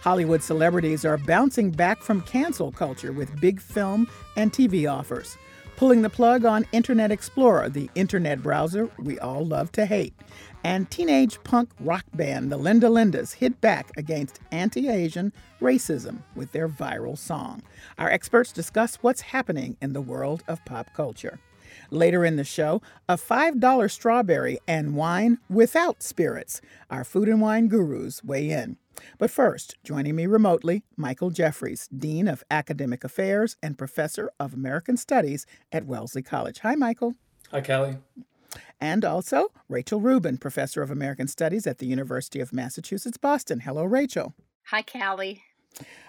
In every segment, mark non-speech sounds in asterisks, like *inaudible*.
Hollywood celebrities are bouncing back from cancel culture with big film and TV offers, pulling the plug on Internet Explorer, the internet browser we all love to hate. And teenage punk rock band, the Linda Lindas, hit back against anti Asian racism with their viral song. Our experts discuss what's happening in the world of pop culture. Later in the show, a $5 strawberry and wine without spirits. Our food and wine gurus weigh in. But first, joining me remotely, Michael Jeffries, Dean of Academic Affairs and Professor of American Studies at Wellesley College. Hi, Michael. Hi, Callie. And also Rachel Rubin, Professor of American Studies at the University of Massachusetts Boston. Hello, Rachel. Hi, Callie.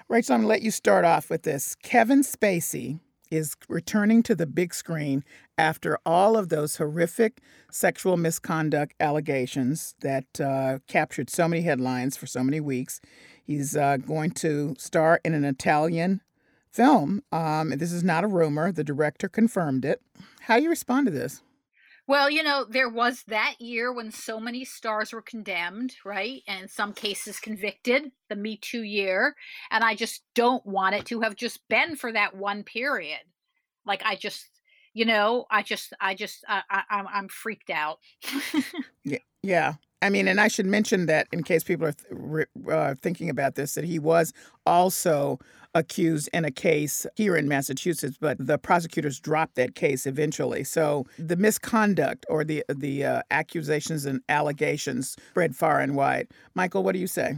Rachel, I'm going to let you start off with this. Kevin Spacey is returning to the big screen after all of those horrific sexual misconduct allegations that uh, captured so many headlines for so many weeks. He's uh, going to star in an Italian film. Um, this is not a rumor. The director confirmed it. How do you respond to this? Well, you know, there was that year when so many stars were condemned, right? And some cases convicted, the Me Too year. And I just don't want it to have just been for that one period. Like, I just, you know, I just, I just, I, I, I'm freaked out. *laughs* yeah. Yeah. I mean, and I should mention that in case people are th- uh, thinking about this, that he was also accused in a case here in Massachusetts, but the prosecutors dropped that case eventually. So the misconduct or the the uh, accusations and allegations spread far and wide. Michael, what do you say?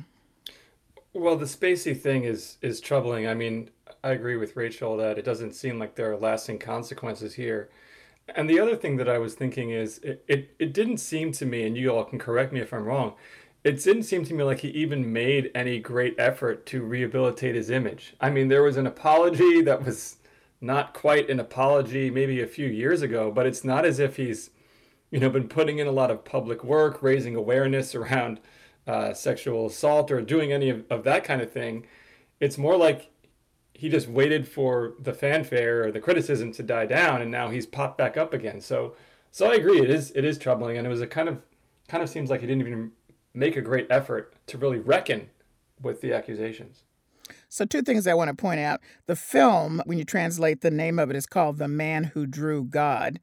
Well, the Spacey thing is is troubling. I mean, I agree with Rachel that it doesn't seem like there are lasting consequences here. And the other thing that I was thinking is it, it, it didn't seem to me, and you all can correct me if I'm wrong, it didn't seem to me like he even made any great effort to rehabilitate his image. I mean, there was an apology *laughs* that was not quite an apology maybe a few years ago, but it's not as if he's, you know, been putting in a lot of public work, raising awareness around uh, sexual assault or doing any of, of that kind of thing. It's more like he just waited for the fanfare or the criticism to die down, and now he's popped back up again. So, so I agree. It is it is troubling, and it was a kind of kind of seems like he didn't even make a great effort to really reckon with the accusations. So, two things I want to point out. The film, when you translate the name of it, is called The Man Who Drew God.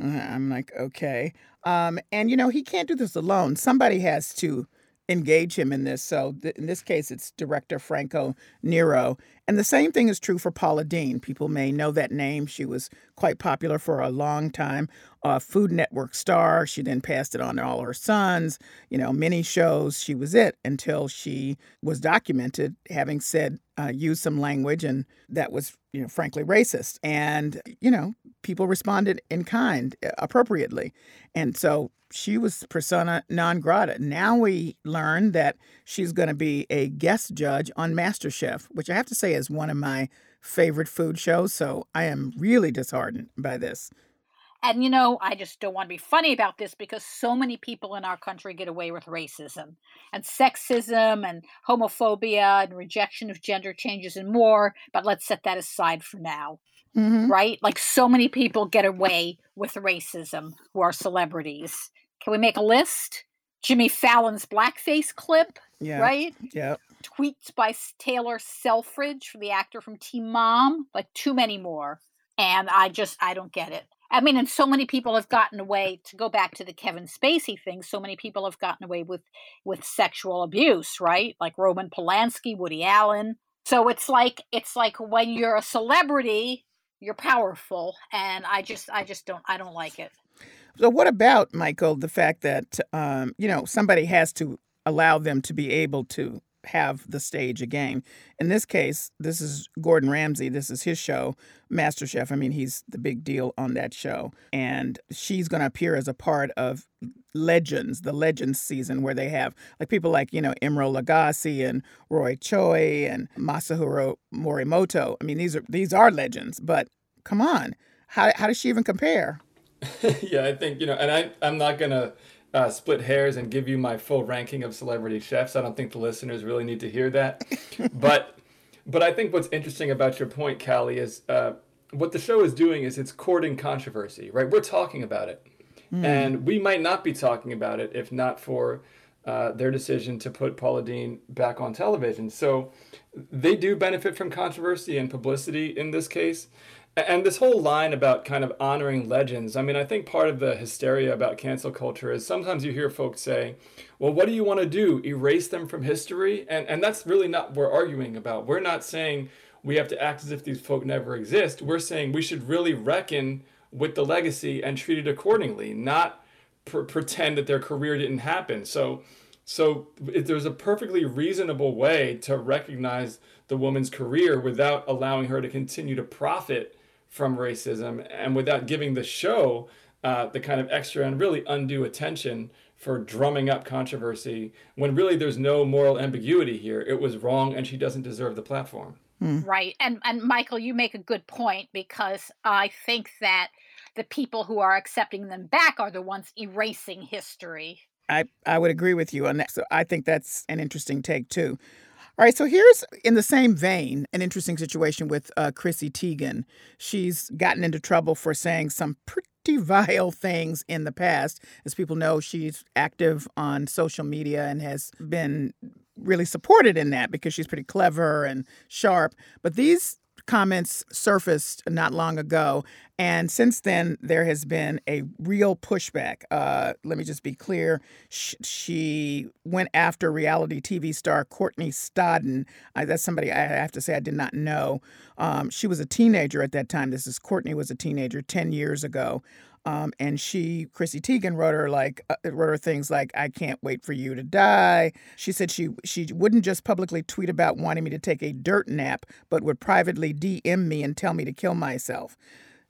Uh, I'm like, okay. Um, and, you know, he can't do this alone. Somebody has to engage him in this. So th- in this case, it's director Franco Nero. And the same thing is true for Paula Deen. People may know that name. She was quite popular for a long time. A Food Network star. She then passed it on to all her sons. You know, many shows. She was it until she was documented having said, uh, used some language, and that was, you know, frankly racist. And, you know, people responded in kind uh, appropriately. And so she was persona non grata. Now we learn that she's going to be a guest judge on MasterChef, which I have to say is one of my favorite food shows. So I am really disheartened by this. And you know, I just don't want to be funny about this because so many people in our country get away with racism and sexism and homophobia and rejection of gender changes and more. But let's set that aside for now. Mm-hmm. Right? Like so many people get away with racism who are celebrities. Can we make a list? Jimmy Fallon's blackface clip, yeah. right? Yeah. Tweets by Taylor Selfridge, for the actor from Teen Mom, like too many more. And I just, I don't get it. I mean, and so many people have gotten away to go back to the Kevin Spacey thing. So many people have gotten away with with sexual abuse, right? Like Roman Polanski, Woody Allen. So it's like it's like when you're a celebrity, you're powerful, and I just I just don't I don't like it. So, what about, Michael, the fact that, um, you know, somebody has to allow them to be able to have the stage again. In this case, this is Gordon Ramsay. This is his show, MasterChef. I mean, he's the big deal on that show. And she's going to appear as a part of Legends, the Legends season, where they have like people like, you know, Emeril Lagasse and Roy Choi and Masaharu Morimoto. I mean, these are these are legends, but come on. How, how does she even compare? *laughs* yeah, I think, you know, and I, I'm not going to uh, split hairs and give you my full ranking of celebrity chefs. I don't think the listeners really need to hear that. *laughs* but but I think what's interesting about your point, Callie, is uh, what the show is doing is it's courting controversy, right? We're talking about it. Mm. And we might not be talking about it if not for uh, their decision to put Paula Deen back on television. So they do benefit from controversy and publicity in this case. And this whole line about kind of honoring legends, I mean, I think part of the hysteria about cancel culture is sometimes you hear folks say, well, what do you want to do? Erase them from history? And, and that's really not what we're arguing about. We're not saying we have to act as if these folk never exist. We're saying we should really reckon with the legacy and treat it accordingly, not pr- pretend that their career didn't happen. So, so there's a perfectly reasonable way to recognize the woman's career without allowing her to continue to profit from racism and without giving the show uh, the kind of extra and really undue attention for drumming up controversy when really there's no moral ambiguity here. It was wrong and she doesn't deserve the platform. Mm. Right. And and Michael, you make a good point because I think that the people who are accepting them back are the ones erasing history. I, I would agree with you on that. So I think that's an interesting take too. All right, so here's in the same vein an interesting situation with uh, Chrissy Teigen. She's gotten into trouble for saying some pretty *laughs* vile things in the past. As people know, she's active on social media and has been really supported in that because she's pretty clever and sharp. But these comments surfaced not long ago. And since then, there has been a real pushback. Uh, let me just be clear. She, went after reality TV star Courtney Stodden. I, that's somebody I have to say I did not know. Um, she was a teenager at that time. This is Courtney was a teenager 10 years ago. Um, and she, Chrissy Teigen, wrote her like uh, wrote her things like "I can't wait for you to die." She said she she wouldn't just publicly tweet about wanting me to take a dirt nap, but would privately DM me and tell me to kill myself.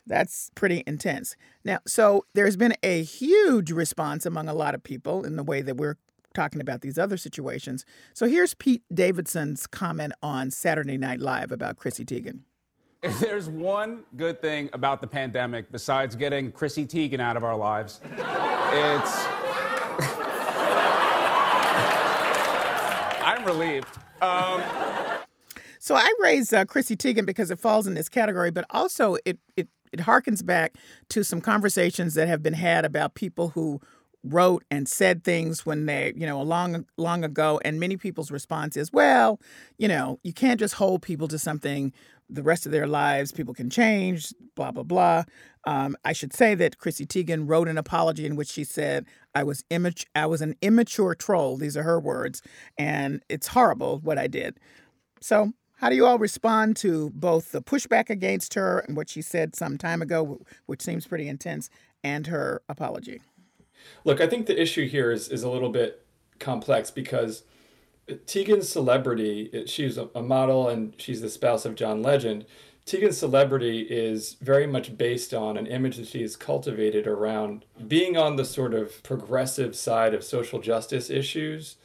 That's pretty intense. Now, so there's been a huge response among a lot of people in the way that we're talking about these other situations. So here's Pete Davidson's comment on Saturday Night Live about Chrissy Teigen. If *laughs* there's one good thing about the pandemic besides getting Chrissy Teigen out of our lives, it's. *laughs* I'm relieved. Um... So I raise uh, Chrissy Teigen because it falls in this category, but also it, it it harkens back to some conversations that have been had about people who wrote and said things when they, you know, long long ago and many people's response is, well, you know, you can't just hold people to something the rest of their lives. People can change, blah blah blah. Um, I should say that Chrissy Teigen wrote an apology in which she said, "I was immature. I was an immature troll." These are her words, and it's horrible what I did. So, how do you all respond to both the pushback against her and what she said some time ago, which seems pretty intense, and her apology? Look, I think the issue here is, is a little bit complex because Teigen's celebrity, she's a model and she's the spouse of John Legend. Teigen's celebrity is very much based on an image that she has cultivated around being on the sort of progressive side of social justice issues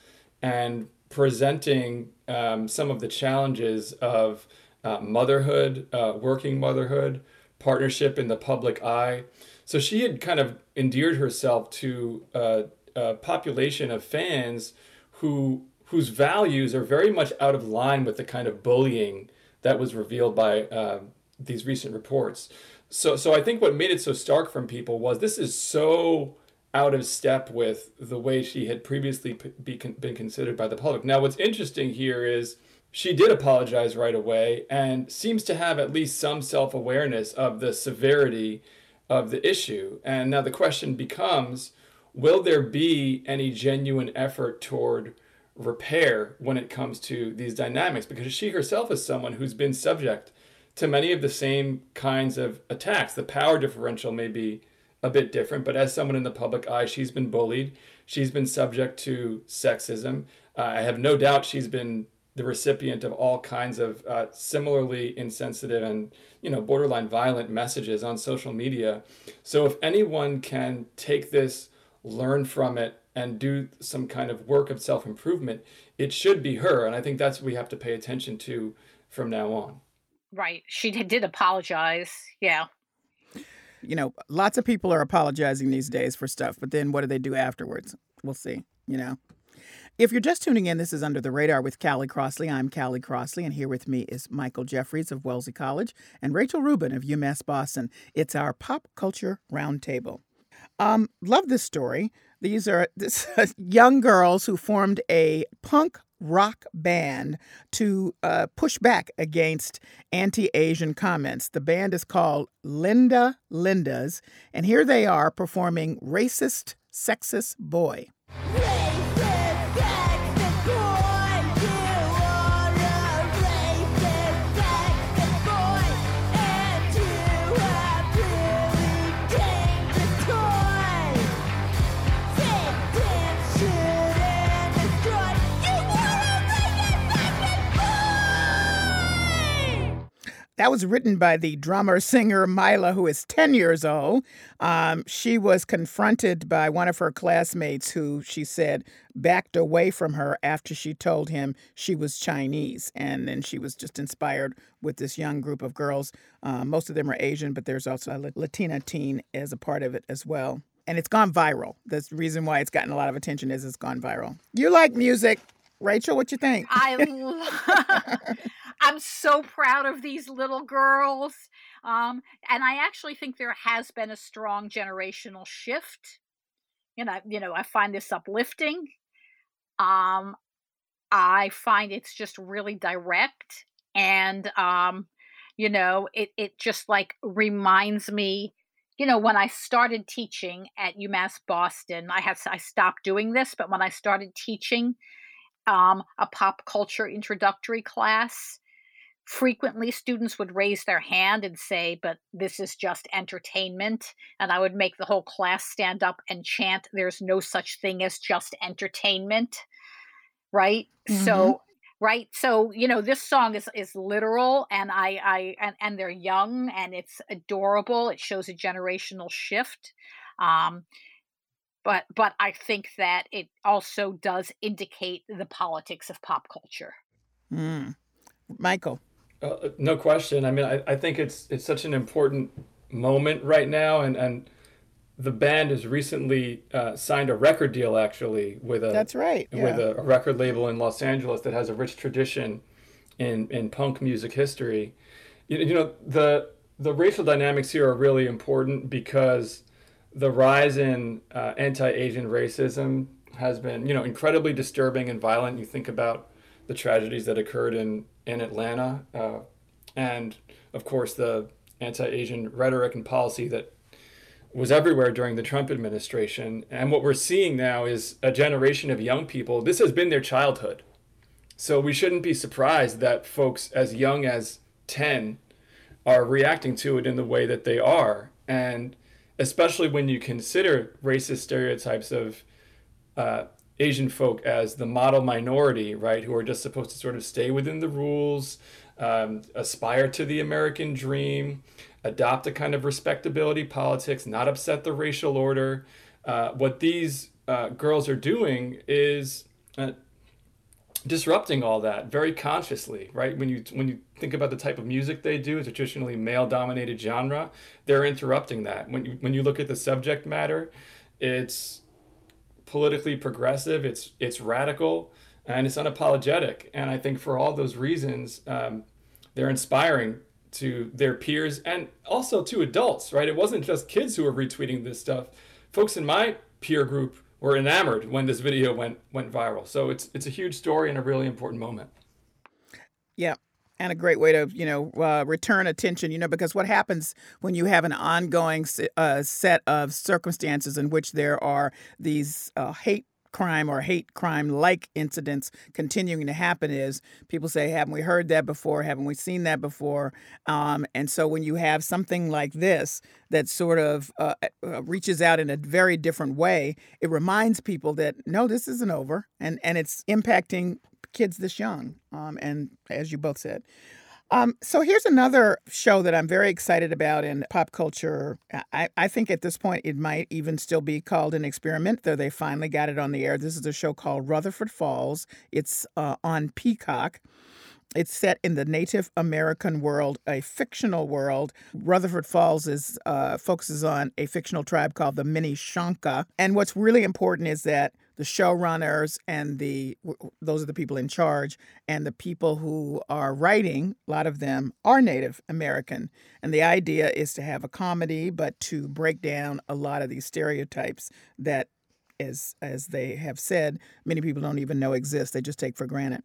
and presenting um, some of the challenges of uh, motherhood, uh, working motherhood, partnership in the public eye. So she had kind of endeared herself to uh, a population of fans who whose values are very much out of line with the kind of bullying that was revealed by uh, these recent reports. So, so I think what made it so stark from people was this is so out of step with the way she had previously be, been considered by the public. Now, what's interesting here is she did apologize right away and seems to have at least some self awareness of the severity of the issue. And now the question becomes will there be any genuine effort toward repair when it comes to these dynamics? Because she herself is someone who's been subject to many of the same kinds of attacks. The power differential may be a bit different, but as someone in the public eye, she's been bullied. She's been subject to sexism. Uh, I have no doubt she's been the recipient of all kinds of uh, similarly insensitive and you know borderline violent messages on social media. So if anyone can take this, learn from it, and do some kind of work of self improvement, it should be her. And I think that's what we have to pay attention to from now on. Right. She did apologize. Yeah. You know, lots of people are apologizing these days for stuff, but then what do they do afterwards? We'll see, you know. If you're just tuning in, this is Under the Radar with Callie Crossley. I'm Callie Crossley, and here with me is Michael Jeffries of Wellesley College and Rachel Rubin of UMass Boston. It's our pop culture roundtable. Um, love this story. These are *laughs* this, young girls who formed a punk rock band to uh, push back against anti Asian comments. The band is called Linda Lindas, and here they are performing Racist, Sexist Boy. That was written by the drummer singer Mila, who is 10 years old. Um, she was confronted by one of her classmates who she said backed away from her after she told him she was Chinese. And then she was just inspired with this young group of girls. Uh, most of them are Asian, but there's also a Latina teen as a part of it as well. And it's gone viral. The reason why it's gotten a lot of attention is it's gone viral. You like music. Rachel, what you think? I love I'm so proud of these little girls. Um, and I actually think there has been a strong generational shift. You know, you know, I find this uplifting. Um, I find it's just really direct and um, you know, it it just like reminds me you know when i started teaching at umass boston i have i stopped doing this but when i started teaching um, a pop culture introductory class frequently students would raise their hand and say, But this is just entertainment. And I would make the whole class stand up and chant, There's no such thing as just entertainment. Right? Mm-hmm. So, right so you know this song is is literal and i i and, and they're young and it's adorable it shows a generational shift um but but i think that it also does indicate the politics of pop culture mm. michael uh, no question. I mean, I, I think it's it's such an important moment right now, and and the band has recently uh, signed a record deal actually with a that's right yeah. with a, a, record label in Los Angeles that has a rich tradition in in punk music history. You, you know the the racial dynamics here are really important because the rise in uh, anti-Asian racism has been you know incredibly disturbing and violent. You think about the tragedies that occurred in in Atlanta, uh, and of course the anti-Asian rhetoric and policy that was everywhere during the Trump administration. And what we're seeing now is a generation of young people. This has been their childhood, so we shouldn't be surprised that folks as young as ten are reacting to it in the way that they are, and especially when you consider racist stereotypes of uh, Asian folk as the model minority, right, who are just supposed to sort of stay within the rules, um, aspire to the American dream, adopt a kind of respectability politics, not upset the racial order. Uh, what these uh, girls are doing is uh, disrupting all that very consciously, right? When you when you think about the type of music they do, a traditionally male-dominated genre, they're interrupting that. When you when you look at the subject matter, it's politically progressive, it's it's radical, and it's unapologetic. And I think for all those reasons, um, they're inspiring to their peers and also to adults. Right? It wasn't just kids who were retweeting this stuff. Folks in my peer group were enamored when this video went went viral. So it's it's a huge story and a really important moment. Yeah, and a great way to you know uh, return attention you know because what happens when you have an ongoing uh, set of circumstances in which there are these uh, hate crime or hate crime like incidents continuing to happen is people say, haven't we heard that before? Haven't we seen that before? Um, and so when you have something like this that sort of uh, uh, reaches out in a very different way, it reminds people that no, this isn't over, and and it's impacting kids this young. Um, and as you both said. Um, so here's another show that I'm very excited about in pop culture. I, I think at this point it might even still be called an experiment, though they finally got it on the air. This is a show called Rutherford Falls. It's uh, on Peacock. It's set in the Native American world, a fictional world. Rutherford Falls is uh, focuses on a fictional tribe called the Minishonka. And what's really important is that the showrunners and the those are the people in charge and the people who are writing a lot of them are native american. And the idea is to have a comedy but to break down a lot of these stereotypes that as as they have said many people don't even know exist. They just take for granted.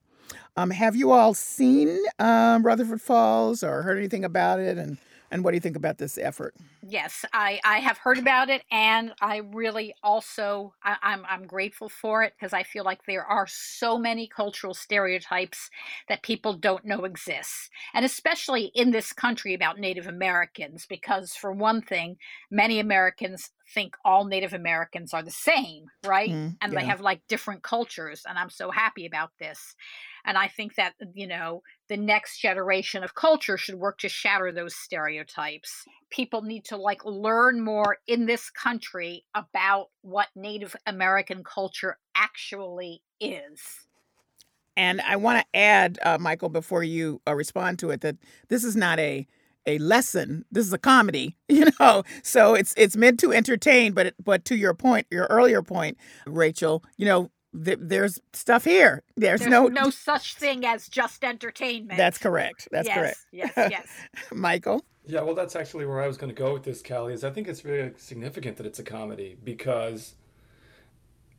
Um, have you all seen um, rutherford falls or heard anything about it? And and what do you think about this effort? Yes, I, I have heard about it, and I really also I, I'm I'm grateful for it because I feel like there are so many cultural stereotypes that people don't know exist, and especially in this country about Native Americans. Because for one thing, many Americans think all Native Americans are the same, right? Mm, and yeah. they have like different cultures, and I'm so happy about this. And I think that, you know, the next generation of culture should work to shatter those stereotypes. People need to like learn more in this country about what Native American culture actually is. And I want to add, uh, Michael, before you uh, respond to it, that this is not a a lesson. This is a comedy, *laughs* you know. So it's it's meant to entertain, but but to your point, your earlier point, Rachel, you know, th- there's stuff here. There's, there's no no such thing as just entertainment. That's correct. That's yes, correct. Yes, *laughs* yes. Michael. Yeah, well, that's actually where I was going to go with this, Callie. Is I think it's very significant that it's a comedy because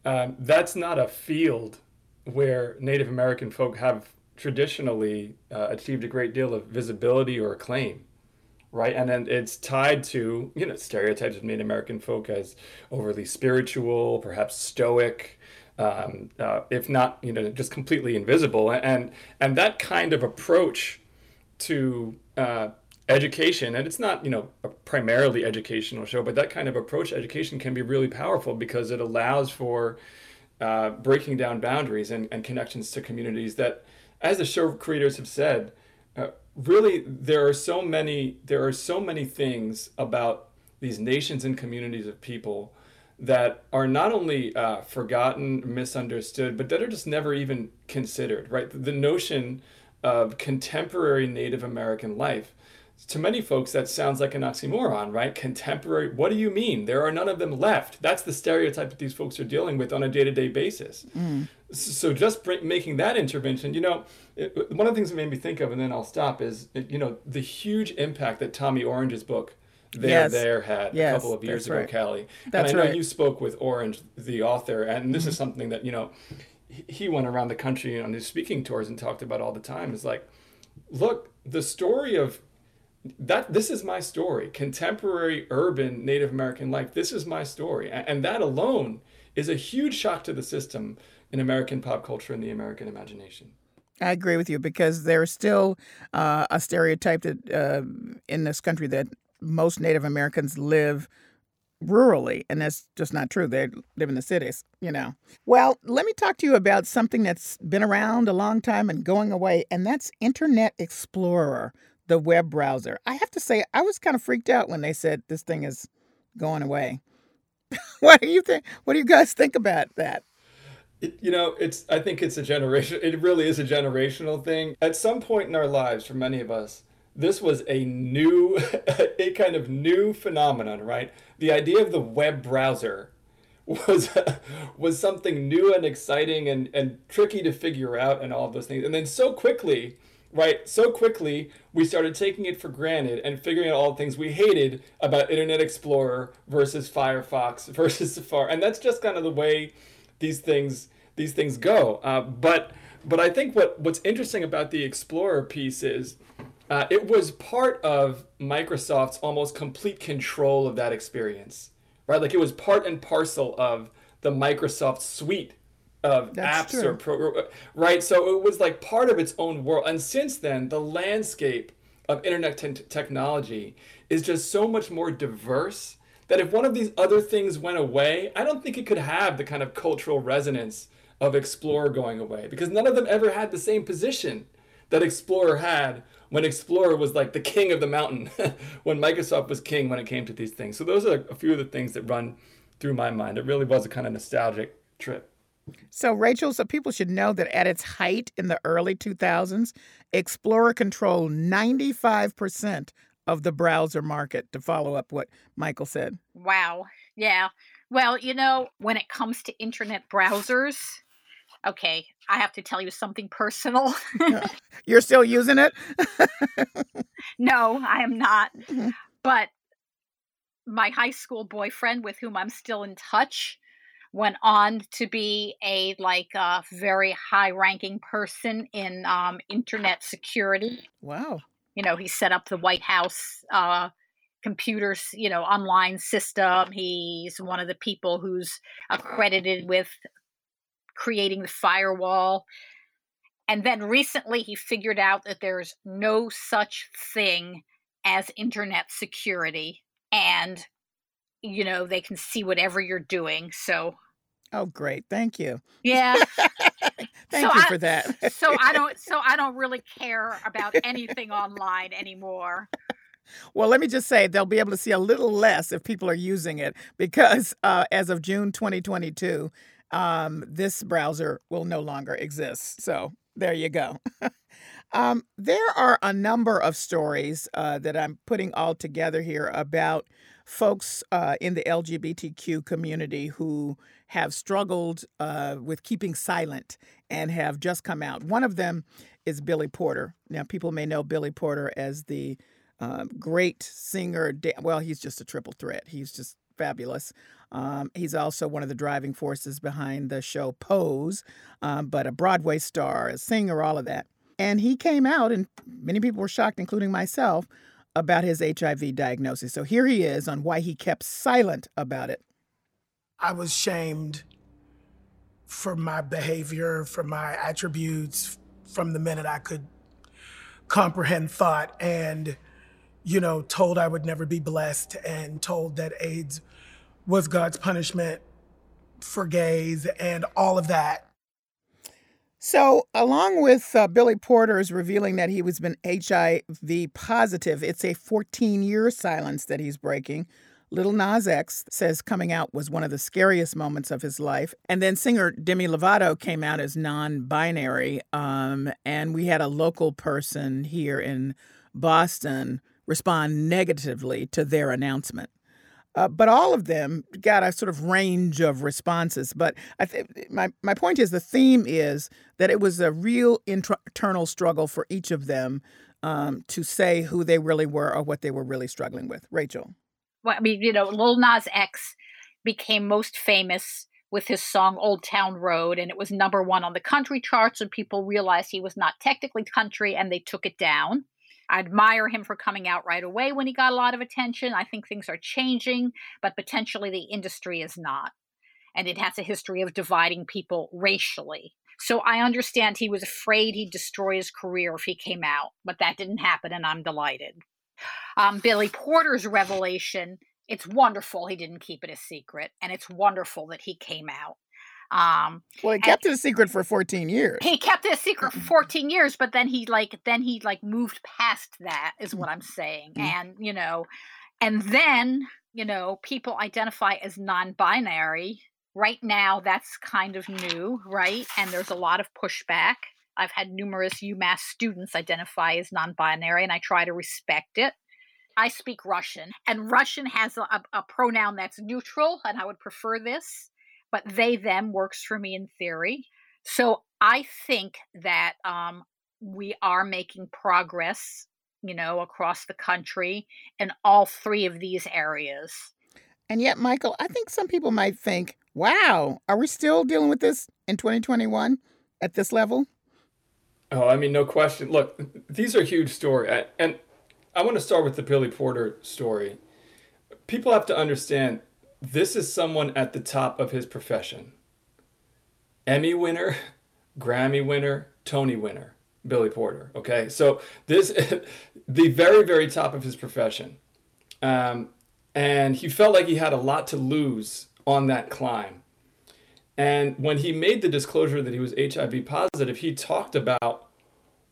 um, that's not a field where Native American folk have traditionally uh, achieved a great deal of visibility or acclaim right? And then it's tied to you know stereotypes of Native American folk as overly spiritual, perhaps stoic, um, uh, if not you know just completely invisible. And and that kind of approach to uh, education and it's not you know a primarily educational show but that kind of approach to education can be really powerful because it allows for uh, breaking down boundaries and, and connections to communities that as the show creators have said uh, really there are so many there are so many things about these nations and communities of people that are not only uh, forgotten, misunderstood, but that are just never even considered, right? The notion of contemporary Native American life. To many folks, that sounds like an oxymoron, right? Contemporary, what do you mean? There are none of them left. That's the stereotype that these folks are dealing with on a day to day basis. Mm. So, just making that intervention, you know, it, one of the things that made me think of, and then I'll stop, is, you know, the huge impact that Tommy Orange's book there yes. there had yes, a couple of years ago, right. Callie. That's and I know right. you spoke with Orange, the author, and this mm-hmm. is something that you know he went around the country on his speaking tours and talked about all the time. Is like, look, the story of that. This is my story. Contemporary urban Native American life. This is my story, and that alone is a huge shock to the system in American pop culture and the American imagination. I agree with you because there's still uh, a stereotype that uh, in this country that most Native Americans live rurally, and that's just not true. They live in the cities, you know. Well, let me talk to you about something that's been around a long time and going away, and that's Internet Explorer, the web browser. I have to say, I was kind of freaked out when they said this thing is going away. *laughs* what do you think? What do you guys think about that? You know, it's. I think it's a generation. It really is a generational thing. At some point in our lives, for many of us, this was a new, *laughs* a kind of new phenomenon, right? The idea of the web browser was *laughs* was something new and exciting and, and tricky to figure out and all of those things. And then so quickly, right, so quickly we started taking it for granted and figuring out all the things we hated about Internet Explorer versus Firefox *laughs* versus Safari. And that's just kind of the way these things these things go. Uh, but but I think what what's interesting about the Explorer piece is uh, it was part of Microsoft's almost complete control of that experience, right? Like it was part and parcel of the Microsoft suite of That's apps true. or pro, right. So it was like part of its own world. And since then, the landscape of internet te- technology is just so much more diverse that if one of these other things went away, I don't think it could have the kind of cultural resonance of Explorer going away because none of them ever had the same position that Explorer had when Explorer was like the king of the mountain, *laughs* when Microsoft was king when it came to these things. So those are a few of the things that run through my mind. It really was a kind of nostalgic trip. So, Rachel, so people should know that at its height in the early 2000s, Explorer controlled 95% of the browser market, to follow up what Michael said. Wow. Yeah. Well, you know, when it comes to internet browsers, okay, I have to tell you something personal. *laughs* You're still using it? no, I am not. *laughs* But my high school boyfriend, with whom I'm still in touch, went on to be a like a very high ranking person in um, internet security. Wow. You know, he set up the White House uh, computers, you know, online system. He's one of the people who's accredited with creating the firewall. And then recently he figured out that there's no such thing as internet security. And, you know, they can see whatever you're doing. So, Oh, great. Thank you. yeah. *laughs* Thank So you I- for that. so I don't so *laughs* I don't really care about anything online anymore. Well, let me just say they'll be able to see a little less if people are using it because uh, as of June 2022, um, this browser will no longer exist. So there you go. *laughs* um, there are a number of stories uh, that I'm putting all together here about folks uh, in the LGBTQ community who have struggled uh, with keeping silent and have just come out. One of them is Billy Porter. Now, people may know Billy Porter as the um, great singer. Well, he's just a triple threat. He's just fabulous. Um, he's also one of the driving forces behind the show Pose, um, but a Broadway star, a singer, all of that. And he came out, and many people were shocked, including myself, about his HIV diagnosis. So here he is on why he kept silent about it. I was shamed for my behavior, for my attributes from the minute I could comprehend thought and, you know, told I would never be blessed and told that AIDS was God's punishment for gays and all of that. So, along with uh, Billy Porter's revealing that he was been HIV positive, it's a 14 year silence that he's breaking. Lil Nas X says coming out was one of the scariest moments of his life. And then singer Demi Lovato came out as non binary. Um, and we had a local person here in Boston respond negatively to their announcement. Uh, but all of them got a sort of range of responses. But I th- my my point is the theme is that it was a real internal struggle for each of them um, to say who they really were or what they were really struggling with. Rachel, Well, I mean, you know, Lil Nas X became most famous with his song Old Town Road, and it was number one on the country charts, and people realized he was not technically country and they took it down. I admire him for coming out right away when he got a lot of attention. I think things are changing, but potentially the industry is not. And it has a history of dividing people racially. So I understand he was afraid he'd destroy his career if he came out, but that didn't happen, and I'm delighted. Um, Billy Porter's revelation, it's wonderful he didn't keep it a secret, and it's wonderful that he came out. Um, well, he kept it a secret for 14 years. he kept it a secret for 14 years but then he like then he like moved past that is what i'm saying. Mm. and you know and then you know people identify as non-binary. Right now that's kind of new right? And there's a lot of pushback. I've had numerous umass students identify as non-binary and i try to respect it. I speak russian and russian has a, a pronoun that's neutral and i would prefer this but they them works for me in theory so I think that um, we are making progress, you know, across the country in all three of these areas. And yet, Michael, I think some people might think, wow, are we still dealing with this in 2021 at this level? Oh, I mean, no question. Look, these are huge stories. And I want to start with the Billy Porter story. People have to understand this is someone at the top of his profession. Emmy winner, *laughs* Grammy winner, Tony winner, Billy Porter. Okay, so this, *laughs* the very, very top of his profession. Um, and he felt like he had a lot to lose on that climb. And when he made the disclosure that he was HIV positive, he talked about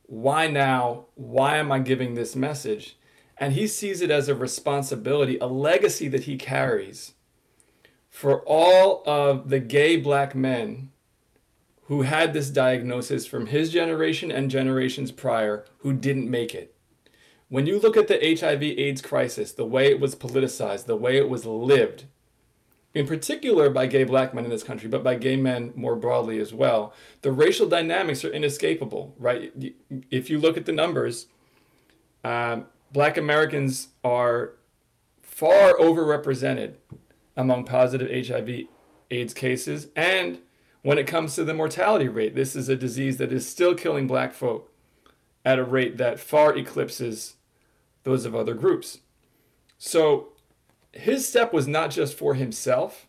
why now? Why am I giving this message? And he sees it as a responsibility, a legacy that he carries for all of the gay black men who had this diagnosis from his generation and generations prior who didn't make it. When you look at the HIV AIDS crisis, the way it was politicized, the way it was lived, in particular by gay black men in this country, but by gay men more broadly as well, the racial dynamics are inescapable, right? If you look at the numbers, um, black Americans are far overrepresented among positive HIV AIDS cases. And when it comes to the mortality rate, this is a disease that is still killing black folk at a rate that far eclipses those of other groups. So his step was not just for himself,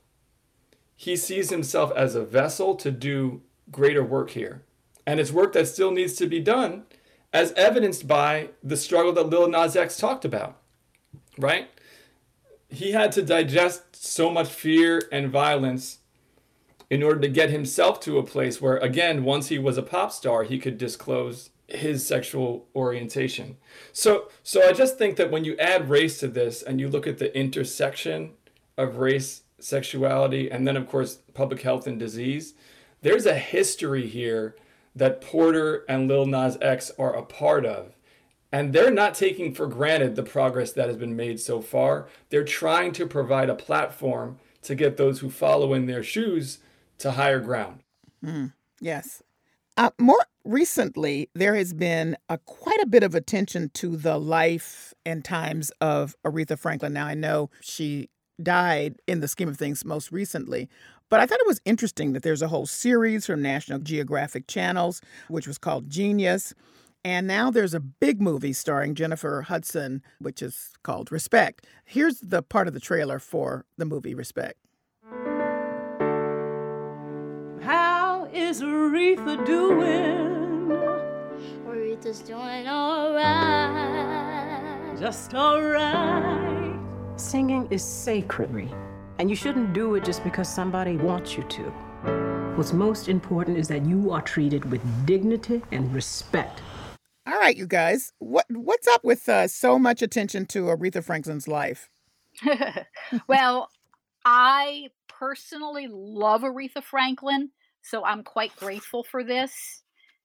he sees himself as a vessel to do greater work here. And it's work that still needs to be done, as evidenced by the struggle that Lil Nas X talked about, right? He had to digest so much fear and violence in order to get himself to a place where, again, once he was a pop star, he could disclose his sexual orientation. So so I just think that when you add race to this and you look at the intersection of race, sexuality, and then of course public health and disease, there's a history here that Porter and Lil Nas X are a part of. And they're not taking for granted the progress that has been made so far. They're trying to provide a platform to get those who follow in their shoes to higher ground. Mm, yes. Uh, more recently, there has been a, quite a bit of attention to the life and times of Aretha Franklin. Now, I know she died in the scheme of things most recently, but I thought it was interesting that there's a whole series from National Geographic Channels, which was called Genius. And now there's a big movie starring Jennifer Hudson, which is called Respect. Here's the part of the trailer for the movie Respect. How is Aretha doing? Aretha's doing alright. Just alright. Singing is sacred, and you shouldn't do it just because somebody wants you to. What's most important is that you are treated with dignity and respect. All right, you guys, what what's up with uh, so much attention to Aretha Franklin's life? *laughs* well, I personally love Aretha Franklin, so I'm quite grateful for this.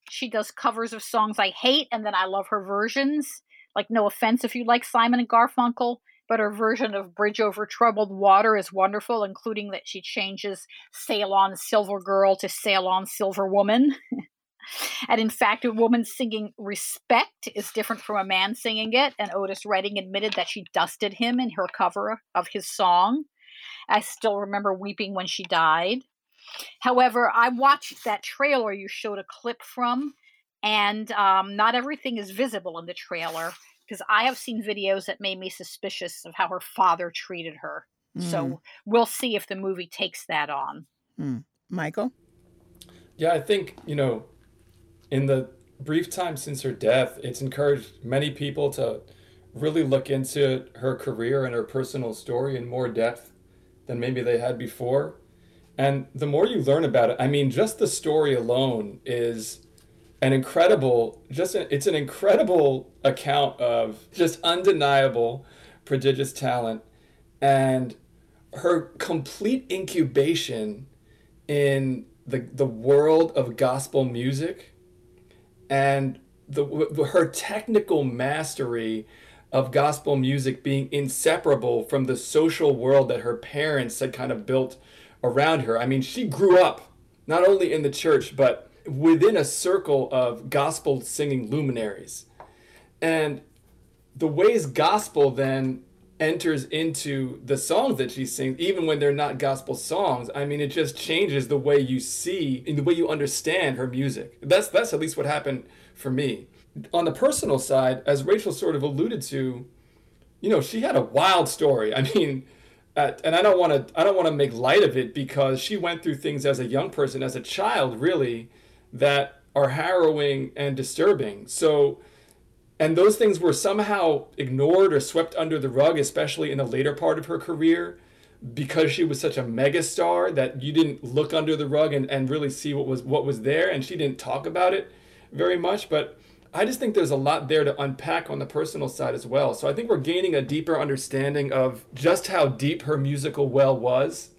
She does covers of songs I hate, and then I love her versions. Like, no offense if you like Simon and Garfunkel, but her version of Bridge Over Troubled Water is wonderful, including that she changes Sail On Silver Girl to Sail On Silver Woman. *laughs* and in fact, a woman singing Respect is different from a man singing it, and Otis Redding admitted that she dusted him in her cover of his song. I still remember weeping when she died. However, I watched that trailer you showed a clip from, and um, not everything is visible in the trailer because I have seen videos that made me suspicious of how her father treated her. Mm. So we'll see if the movie takes that on. Mm. Michael? Yeah, I think, you know, in the brief time since her death, it's encouraged many people to really look into her career and her personal story in more depth than maybe they had before. And the more you learn about it, I mean, just the story alone is an incredible, just a, it's an incredible account of just undeniable, prodigious talent and her complete incubation in the the world of gospel music and the her technical mastery of gospel music being inseparable from the social world that her parents had kind of built around her. I mean, she grew up not only in the church, but within a circle of gospel singing luminaries. And the ways gospel then enters into the songs that she sings, even when they're not gospel songs, I mean, it just changes the way you see and the way you understand her music. That's that's at least what happened for me. On the personal side, as Rachel sort of alluded to, you know, she had a wild story. I mean, and I don't want to I don't want to make light of it because she went through things as a young person, as a child, really, that are harrowing and disturbing. So, and those things were somehow ignored or swept under the rug, especially in the later part of her career, because she was such a megastar that you didn't look under the rug and, and really see what was what was there, and she didn't talk about it very much, but I just think there's a lot there to unpack on the personal side as well. So I think we're gaining a deeper understanding of just how deep her musical well was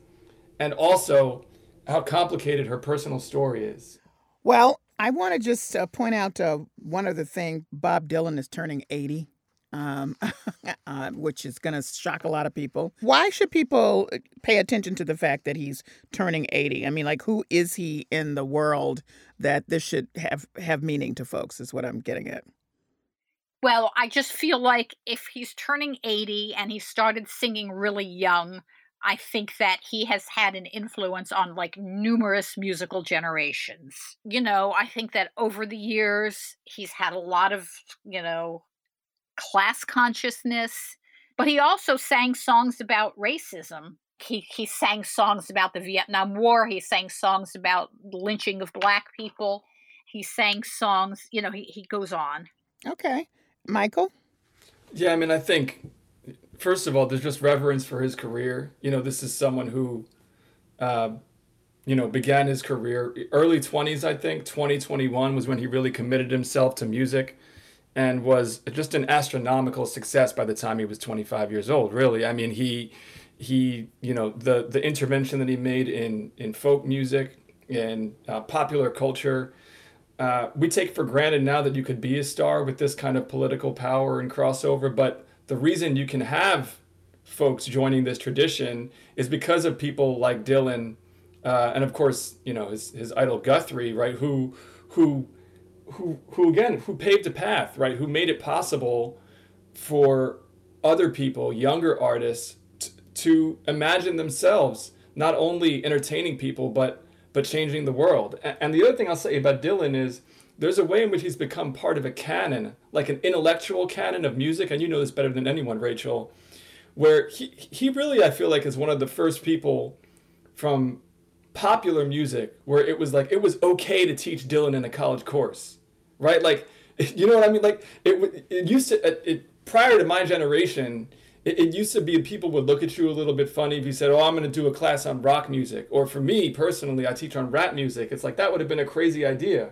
and also how complicated her personal story is. Well, I want to just uh, point out uh, one other thing. Bob Dylan is turning 80 um, *laughs* uh, which is going to shock a lot of people. Why should people uh, pay attention to the fact that he's turning 80? I mean, like, who is he in the world that this should have, have meaning to folks, is what I'm getting at. Well, I just feel like if he's turning 80 and he started singing really young, I think that he has had an influence on like numerous musical generations. You know, I think that over the years, he's had a lot of, you know, class consciousness, but he also sang songs about racism. He he sang songs about the Vietnam War. He sang songs about lynching of black people. He sang songs, you know, he, he goes on. Okay. Michael? Yeah, I mean, I think first of all, there's just reverence for his career. You know, this is someone who uh, you know, began his career early 20s, I think. 2021 was when he really committed himself to music and was just an astronomical success by the time he was 25 years old really i mean he he you know the the intervention that he made in in folk music in uh, popular culture uh, we take for granted now that you could be a star with this kind of political power and crossover but the reason you can have folks joining this tradition is because of people like dylan uh, and of course you know his, his idol guthrie right who who who who again who paved a path right who made it possible for other people younger artists t- to imagine themselves not only entertaining people but but changing the world. And, and the other thing i'll say about dylan is there's a way in which he's become part of a canon like an intellectual canon of music and you know this better than anyone rachel where he he really i feel like is one of the first people from popular music where it was like it was okay to teach Dylan in a college course, right? Like, *laughs* you know what I mean? Like it, it used to it, prior to my generation. It, it used to be people would look at you a little bit funny if you said, "Oh, I'm going to do a class on rock music," or for me personally, I teach on rap music. It's like that would have been a crazy idea.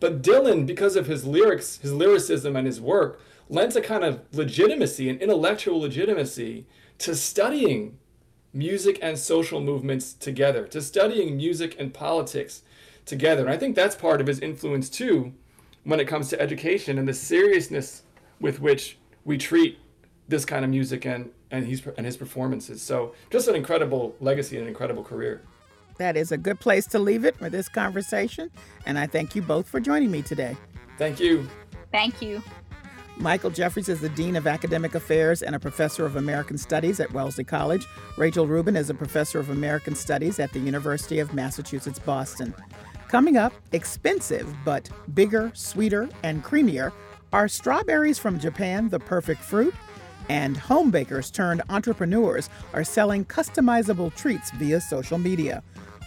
But Dylan, because of his lyrics, his lyricism, and his work, lends a kind of legitimacy and intellectual legitimacy to studying music and social movements together, to studying music and politics together. And I think that's part of his influence too when it comes to education and the seriousness with which we treat this kind of music and and his and his performances. So just an incredible legacy and an incredible career. That is a good place to leave it for this conversation. And I thank you both for joining me today. Thank you. Thank you. Michael Jeffries is the Dean of Academic Affairs and a Professor of American Studies at Wellesley College. Rachel Rubin is a Professor of American Studies at the University of Massachusetts Boston. Coming up, expensive but bigger, sweeter, and creamier are strawberries from Japan the perfect fruit? And home bakers turned entrepreneurs are selling customizable treats via social media.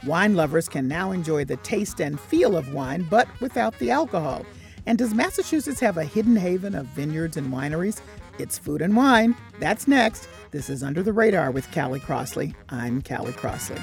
Wine lovers can now enjoy the taste and feel of wine, but without the alcohol. And does Massachusetts have a hidden haven of vineyards and wineries? It's food and wine. That's next. This is Under the Radar with Callie Crossley. I'm Callie Crossley.